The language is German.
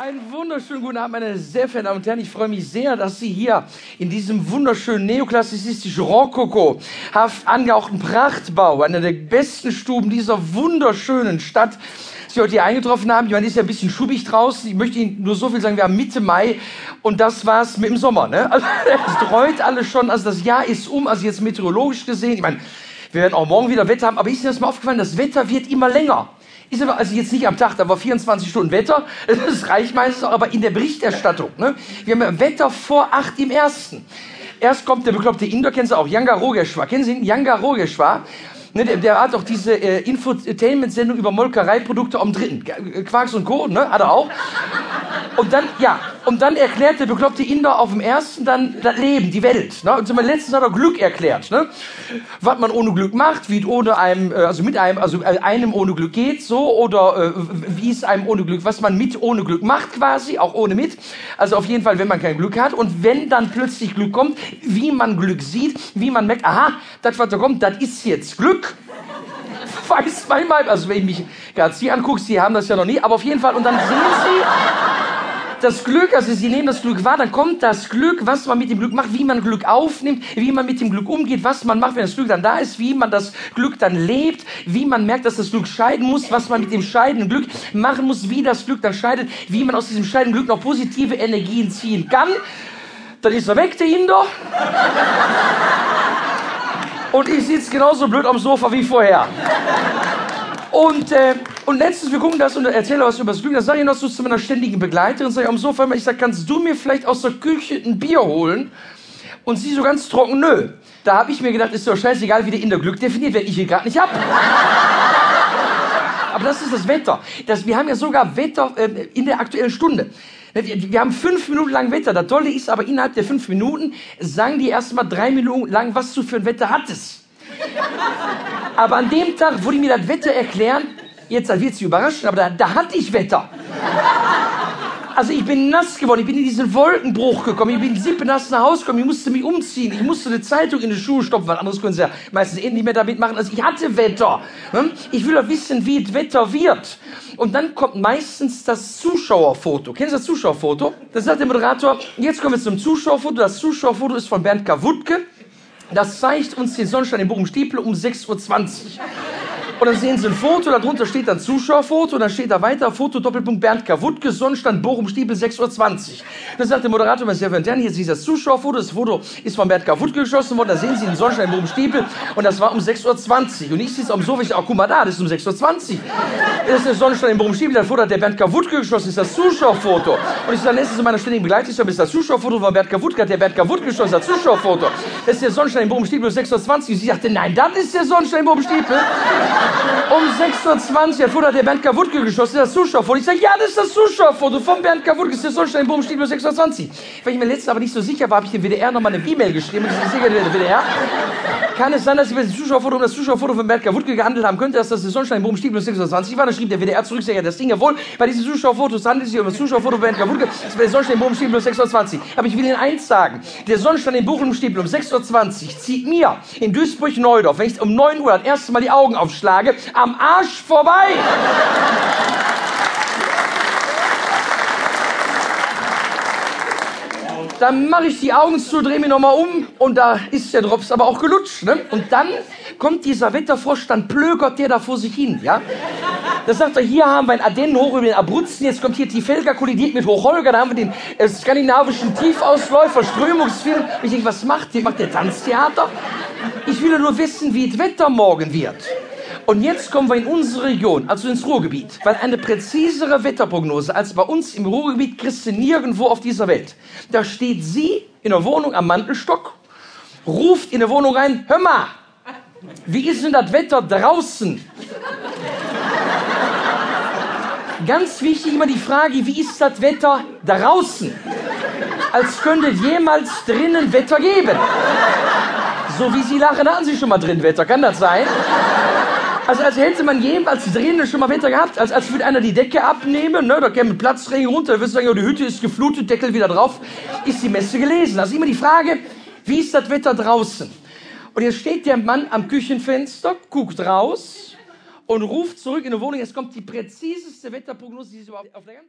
Einen wunderschönen guten Abend, meine sehr verehrten Damen und Herren. Ich freue mich sehr, dass Sie hier in diesem wunderschönen neoklassizistischen Rokoko-haft angehauchten Prachtbau, einer der besten Stuben dieser wunderschönen Stadt, Sie heute hier eingetroffen haben. Ich meine, ist ja ein bisschen schubig draußen. Ich möchte Ihnen nur so viel sagen, wir haben Mitte Mai und das war's mit dem Sommer. Ne? Also es dreut alles schon, also das Jahr ist um, also jetzt meteorologisch gesehen. Ich meine, wir werden auch morgen wieder Wetter haben, aber ist Ihnen das mal aufgefallen, das Wetter wird immer länger. Ist aber also jetzt nicht am Tag, da war 24 Stunden Wetter, das reicht meistens auch, aber in der Berichterstattung. Ne? Wir haben Wetter vor 8 im ersten. Erst kommt der bekloppte Inder, kennen Sie auch, Yanga Rogeshwar. Kennen Sie ihn? Yanga Rogeshwar. Ne, der, der, hat auch diese äh, Infotainment-Sendung über Molkereiprodukte am dritten. Quarks und Co., ne? Hat er auch. Und dann, ja, und dann erklärt der bekloppte Inder auf dem ersten dann das Leben, die Welt. Ne? Und zum letzten hat er Glück erklärt. Ne? Was man ohne Glück macht, wie es ohne einem, äh, also mit einem, also äh, einem ohne Glück geht, so, oder äh, wie es einem ohne Glück, was man mit ohne Glück macht quasi, auch ohne mit. Also auf jeden Fall, wenn man kein Glück hat. Und wenn dann plötzlich Glück kommt, wie man Glück sieht, wie man merkt, aha, das, was da kommt, das ist jetzt Glück weiß manchmal, also wenn ich mich gerade Sie angucke, Sie haben das ja noch nie, aber auf jeden Fall, und dann sehen Sie, das Glück, also sie nehmen das Glück wahr, dann kommt das Glück, was man mit dem Glück macht, wie man Glück aufnimmt, wie man mit dem Glück umgeht, was man macht, wenn das Glück dann da ist, wie man das Glück dann lebt, wie man merkt, dass das Glück scheiden muss, was man mit dem scheidenden Glück machen muss, wie das Glück dann scheidet, wie man aus diesem scheidenden Glück noch positive Energien ziehen kann. Dann ist er weg, der Inder. Und ich sitze genauso blöd am Sofa wie vorher. Und, äh, und letztens, wir gucken das und erzähle was über das Glück. Da sage ich noch so zu meiner ständigen Begleiterin, sage ich am Sofa immer, ich sage, kannst du mir vielleicht aus der Küche ein Bier holen? Und sie so ganz trocken, nö. Da habe ich mir gedacht, ist doch scheißegal, wie der in der Glück definiert, wenn ich ihn gerade nicht hab. Aber das ist das Wetter. Das, wir haben ja sogar Wetter äh, in der aktuellen Stunde. Wir, wir haben fünf Minuten lang Wetter. Das Tolle ist aber, innerhalb der fünf Minuten sagen die erst mal drei Minuten lang, was du für ein Wetter hattest. Aber an dem Tag, wo die mir das Wetter erklären, jetzt wird sie überraschen, aber da, da hatte ich Wetter. Also ich bin nass geworden, ich bin in diesen Wolkenbruch gekommen, ich bin sippenass nach Hause gekommen, ich musste mich umziehen, ich musste eine Zeitung in die Schuhe stopfen, weil anderes können sie ja meistens eh nicht mehr damit machen. Also ich hatte Wetter. Hm? Ich will doch wissen, wie das Wetter wird. Und dann kommt meistens das Zuschauerfoto. Kennen Sie das Zuschauerfoto? Da sagt der Moderator, jetzt kommen wir zum Zuschauerfoto. Das Zuschauerfoto ist von Bernd Kawutke. Das zeigt uns den Sonnenstein in Bochum-Stiepel um 6.20 Uhr. Und dann sehen Sie ein Foto, darunter steht dann Zuschauerfoto, und dann steht da weiter, Foto Doppelpunkt Bernd Kawutke, Sonnenstand Bochum Stiebel 6.20 Uhr. Dann sagt der Moderator, meine sehr verehrten hier ist das Zuschauerfoto, das Foto ist von Bernd Kawutke geschossen worden, da sehen Sie den Sonnenstein Bochum Stiebel, und das war um 6.20 Uhr. Und ich sitze am Sofa, ich sage, oh, guck mal da, das ist um 6.20 Uhr. Das ist der Sonnenstein in Bochum Stiebel, das Foto hat der Bernd Kawutke geschossen, das ist das Zuschauerfoto. Und ich sage, das ist zu meiner ständigen Begleitung, das ist das Zuschauerfoto von Bernd Kawutke, hat der Bernd Kawutke geschossen, das Zuschauerfoto. Das ist der Sonnenstein in Bochum Stiebel um 6.20 Uhr. Und sie sagte, nein, das ist der Sonnenstein in Bochum Stiebel. Um 6 6.20 Uhr hat der Bernd Kawutke geschossen, das Zuschauerfoto. Ich sage, ja, das ist das Zuschauerfoto von Bernd Kawutke, das ist der Sonnenstein, Boom, steht nur 6.20 Uhr. Weil ich mir letztens aber nicht so sicher war, habe ich dem WDR nochmal eine E-Mail geschrieben. Und ich sicher, der WDR. Kann es sein, dass bei dem Zuschauerfoto um das Zuschauerfoto von Bernd Kawutke gehandelt haben könnte, dass das der Sonnenstein, Boom, steht nur 6.20 Uhr war? Dann schrieb der WDR zurück, ja, das Ding ja wohl. Bei diesen Zuschauerfotos handelt es sich um das Zuschauerfoto von Bernd Kawutke, das war der Sonnenstein, Boom, steht nur 6.20 Uhr. Aber ich will Ihnen eins sagen. Der Sonnenstein in Bochum Stiebel um 6.20 Uhr zieht mir in Duisburg-Neudorf, wenn ich um 9 Uhr das erste Mal die Augen aufschlage, am Arsch vorbei. Dann mache ich die Augen zu, drehe mich nochmal um und da ist der Drops aber auch gelutscht. Ne? Und dann kommt dieser Wetterfrosch, dann plögert der da vor sich hin. Ja? Da sagt er, hier haben wir einen Ardennen hoch über den Abruzzen, jetzt kommt hier Tifelga kollidiert mit Hochholger, da haben wir den äh, skandinavischen Tiefausläufer, Strömungsfilm. Ich denke, was macht der? Macht der Tanztheater? Ich will nur wissen, wie das Wetter morgen wird. Und jetzt kommen wir in unsere Region, also ins Ruhrgebiet. Weil eine präzisere Wetterprognose als bei uns im Ruhrgebiet kriegst du nirgendwo auf dieser Welt. Da steht sie in der Wohnung am Mantelstock, ruft in der Wohnung rein, hör mal, wie ist denn das Wetter draußen? Ganz wichtig immer die Frage, wie ist das Wetter draußen? Als könnte jemals drinnen Wetter geben. So wie Sie lachen, hatten Sie schon mal drin Wetter, kann das sein? Also als hätte man jemals drinnen schon mal Wetter gehabt, als, als würde einer die Decke abnehmen, ne? da käme Platzregen runter, da wirst du sagen, oh, die Hütte ist geflutet, Deckel wieder drauf, ist die Messe gelesen. Also immer die Frage, wie ist das Wetter draußen? Und jetzt steht der Mann am Küchenfenster, guckt raus und ruft zurück in die Wohnung, es kommt die präziseste Wetterprognose, die es überhaupt auf der ganzen